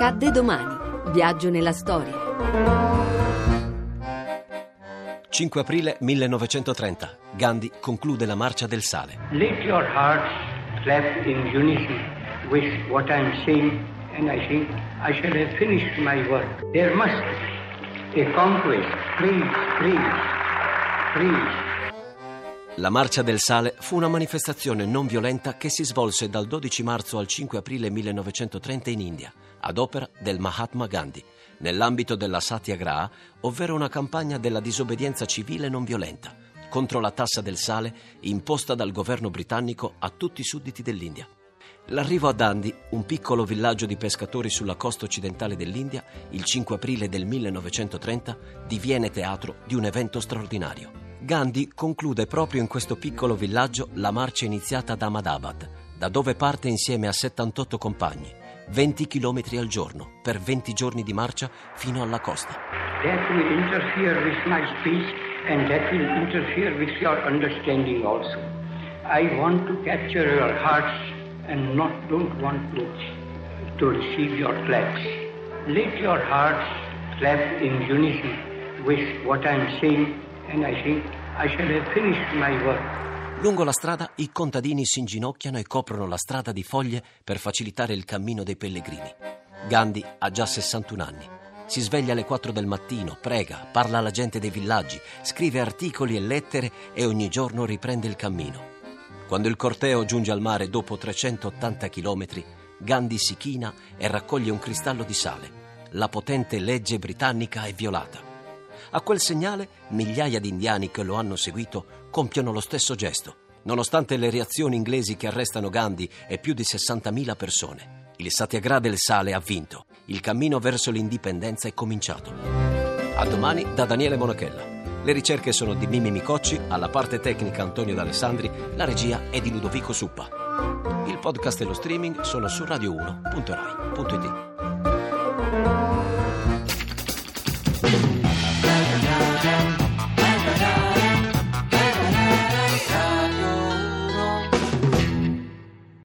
Accadde domani. Viaggio nella storia. 5 aprile 1930. Gandhi conclude la marcia del sale. Let your hearts clap in unison with what I am saying, and I think I shall have finished my work. There must be a conquest. Please, please, please. La Marcia del Sale fu una manifestazione non violenta che si svolse dal 12 marzo al 5 aprile 1930 in India, ad opera del Mahatma Gandhi, nell'ambito della Satyagraha, ovvero una campagna della disobbedienza civile non violenta, contro la tassa del sale imposta dal governo britannico a tutti i sudditi dell'India. L'arrivo a Dundee, un piccolo villaggio di pescatori sulla costa occidentale dell'India, il 5 aprile del 1930, diviene teatro di un evento straordinario. Gandhi conclude proprio in questo piccolo villaggio la marcia iniziata ad Ahmadabad, da dove parte insieme a 78 compagni, 20 km al giorno, per 20 giorni di marcia fino alla costa. That will interfere with my speech and that will interfere with your understanding also. I want to capture your hearts and not don't want to, to receive your claps. Let your hearts clap in unison with what I am saying Lungo la strada i contadini si inginocchiano e coprono la strada di foglie per facilitare il cammino dei pellegrini. Gandhi ha già 61 anni. Si sveglia alle 4 del mattino, prega, parla alla gente dei villaggi, scrive articoli e lettere e ogni giorno riprende il cammino. Quando il corteo giunge al mare dopo 380 chilometri, Gandhi si china e raccoglie un cristallo di sale. La potente legge britannica è violata. A quel segnale migliaia di indiani che lo hanno seguito compiono lo stesso gesto, nonostante le reazioni inglesi che arrestano Gandhi e più di 60.000 persone. Il Satyagraha del sale ha vinto. Il cammino verso l'indipendenza è cominciato. A domani da Daniele Monachella. Le ricerche sono di Mimi Micocci, alla parte tecnica Antonio D'Alessandri, la regia è di Ludovico Suppa. Il podcast e lo streaming sono su radio1.rai.it.